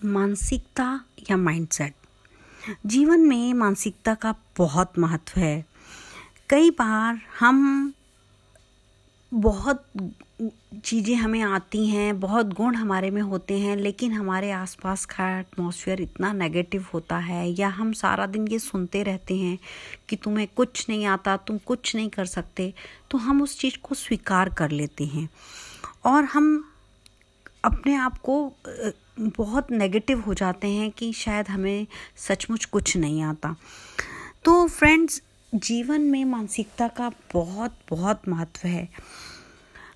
मानसिकता या माइंडसेट? जीवन में मानसिकता का बहुत महत्व है। कई बार हम बहुत चीज़ें हमें आती हैं, बहुत गुण हमारे में होते हैं, लेकिन हमारे आसपास का एटमॉस्फेयर इतना नेगेटिव होता है या हम सारा दिन ये सुनते रहते हैं कि तुम्हें कुछ नहीं आता, तुम कुछ नहीं कर सकते तो हम उस चीज़ को स्वीकार कर लेते हैं। और हम अपने आप को बहुत नेगेटिव हो जाते हैं कि शायद हमें सचमुच कुछ नहीं आता। तो फ्रेंड्स जीवन में मानसिकता का बहुत बहुत महत्व है।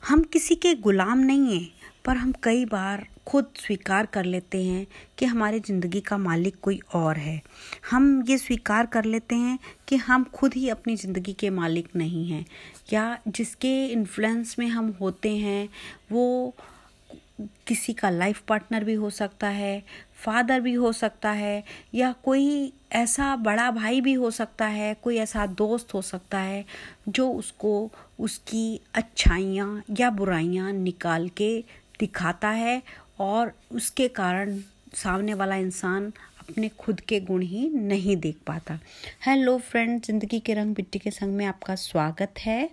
हम किसी के गुलाम नहीं हैं, पर हम कई बार खुद स्वीकार कर लेते हैं कि हमारी ज़िंदगी का मालिक कोई और है। हम ये स्वीकार कर लेते हैं कि हम खुद ही अपनी ज़िंदगी के मालिक नहीं हैं, या जिसके इन्फ्लुएंस में हम होते हैं, वो किसी का लाइफ पार्टनर भी हो सकता है, फादर भी हो सकता है, या कोई ऐसा बड़ा भाई भी हो सकता है, कोई ऐसा दोस्त हो सकता है, जो उसको उसकी अच्छाइयाँ या बुराइयाँ निकाल के दिखाता है और उसके कारण सामने वाला इंसान अपने खुद के गुण ही नहीं देख पाता। हेलो फ्रेंड ज़िंदगी के रंग मिट्टी के संग में आपका स्वागत है।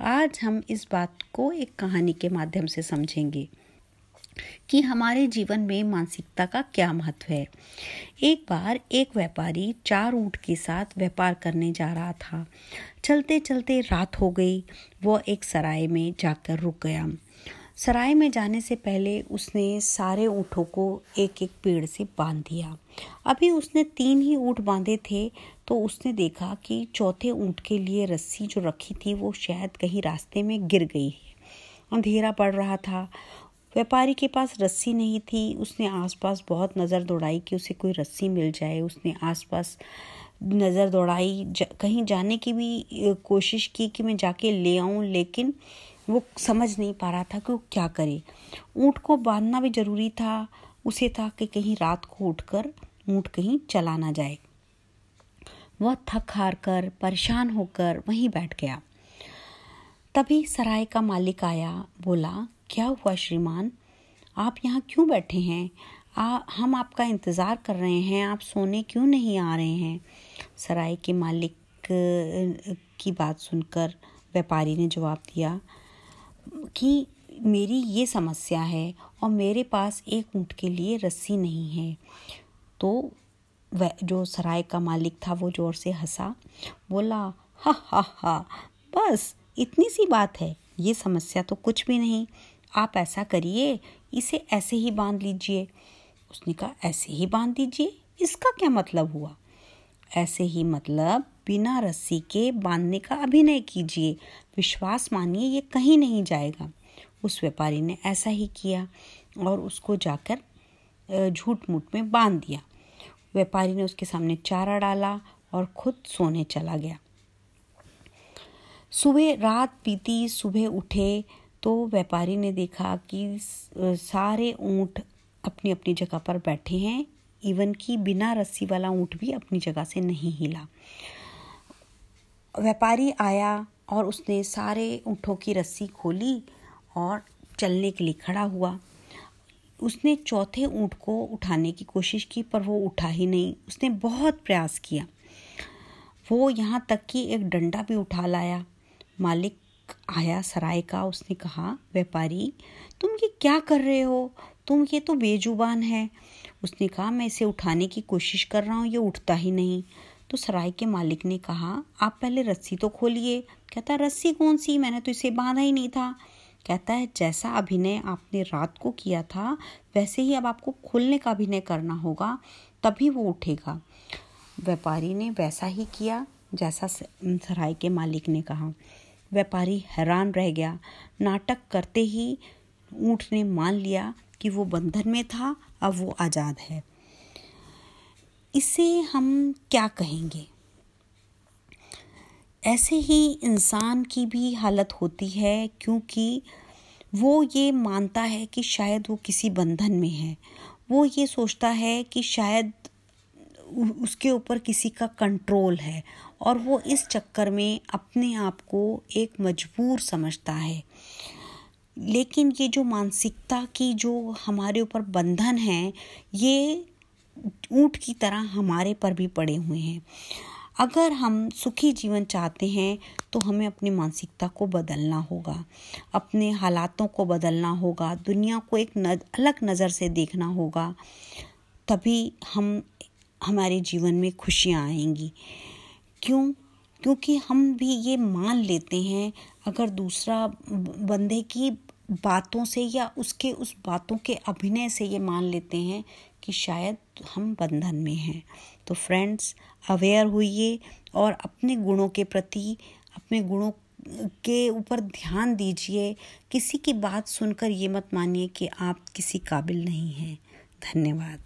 आज हम इस बात को एक कहानी के माध्यम से समझेंगे। कि हमारे जीवन में मानसिकता का क्या महत्व है। एक बार एक व्यापारी चार ऊँट के साथ व्यापार करने जा रहा था। चलते चलते रात हो गई। वह एक सराय में जाकर रुक गया। सराय में जाने से पहले उसने सारे ऊँटों को एक एक पेड़ से बाँध दिया। अभी उसने तीन ही ऊँट बांधे थे तो उसने देखा कि चौथे ऊँट के लिए रस्सी जो रखी थी, वो शायद कहीं रास्ते में गिर गई है। अंधेरा पड़ रहा था। व्यापारी के पास रस्सी नहीं थी उसने आसपास बहुत नज़र दौड़ाई कि उसे कोई रस्सी मिल जाए। उसने आसपास नज़र दौड़ाई जा, कहीं जाने की भी कोशिश की कि मैं जाके ले आऊँ लेकिन वो समझ नहीं पा रहा था कि वो क्या करे। ऊँट को बांधना भी ज़रूरी था उसे था कि कहीं रात को उठकर ऊँट कहीं चला ना जाए। वह थक हार कर परेशान होकर वहीं बैठ गया। तभी सराय का मालिक आया बोला क्या हुआ श्रीमान? आप यहाँ क्यों बैठे हैं? आ, हम आपका इंतज़ार कर रहे हैं आप सोने क्यों नहीं आ रहे हैं? सराय के मालिक की बात सुनकर व्यापारी ने जवाब दिया कि मेरी ये समस्या है और मेरे पास एक ऊँट के लिए रस्सी नहीं है। तो वह जो सराय का मालिक था वो ज़ोर से हंसा बोला हा हा हा बस इतनी सी बात है ये समस्या तो कुछ भी नहीं। आप ऐसा करिए, इसे ऐसे ही बाँध लीजिए। उसने कहा, ऐसे ही बाँध दीजिए। इसका क्या मतलब हुआ? ऐसे ही मतलब बिना रस्सी के बांधने का अभिनय कीजिए। विश्वास मानिए, ये कहीं नहीं जाएगा। उस व्यापारी ने ऐसा ही किया और उसको जाकर झूठ मूठ में बाँध दिया। व्यापारी ने उसके सामने चारा डाला और खुद सोने चला गया। सुबह रात बीती, सुबह उठे तो व्यापारी ने देखा कि सारे ऊँट अपनी अपनी जगह पर बैठे हैं। इवन कि बिना रस्सी वाला ऊँट भी अपनी जगह से नहीं हिला। व्यापारी आया और उसने सारे ऊँटों की रस्सी खोली और चलने के लिए खड़ा हुआ। उसने चौथे ऊँट को उठाने की कोशिश की, पर वो उठा ही नहीं। उसने बहुत प्रयास किया। वो यहाँ तक कि एक डंडा भी उठा लाया। मालिक आया सराय का, उसने कहा, व्यापारी, तुम ये क्या कर रहे हो? तुम ये तो बेजुबान है। उसने कहा, मैं इसे उठाने की कोशिश कर रहा हूँ, ये उठता ही नहीं। तो सराय के मालिक ने कहा, आप पहले रस्सी तो खोलिए। कहता, रस्सी कौन सी? मैंने तो इसे बांधा ही नहीं था। कहता है जैसा अभिनय आपने रात को किया था, वैसे ही अब आपको खोलने का अभिनय करना होगा, तभी वो उठेगा। व्यापारी ने वैसा ही किया, जैसा सराय के मालिक ने कहा। व्यापारी हैरान रह गया। नाटक करते ही ऊँट ने मान लिया कि वो बंधन में था, अब वो आज़ाद है। इसे हम क्या कहेंगे? ऐसे ही इंसान की भी हालत होती है, क्योंकि वो ये मानता है कि शायद वो किसी बंधन में है। वो ये सोचता है कि शायद उसके ऊपर किसी का कंट्रोल है और वो इस चक्कर में अपने आप को एक मजबूर समझता है। लेकिन ये जो मानसिकता की जो हमारे ऊपर बंधन है, ये ऊँट की तरह हमारे पर भी पड़े हुए हैं। अगर हम सुखी जीवन चाहते हैं तो हमें अपनी मानसिकता को बदलना होगा, अपने हालातों को बदलना होगा, दुनिया को एक अलग नज़र से देखना होगा। तभी हम हमारे जीवन में खुशियाँ आएँगी। क्यों? क्योंकि हम भी ये मान लेते हैं, अगर दूसरा बंदे की बातों से या उसके, उस बातों के अभिनय से ये मान लेते हैं कि शायद हम बंधन में हैं। तो फ्रेंड्स अवेयर होइए और अपने गुणों के प्रति, अपने गुणों के ऊपर ध्यान दीजिए। किसी की बात सुनकर ये मत मानिए कि आप किसी काबिल नहीं हैं। धन्यवाद।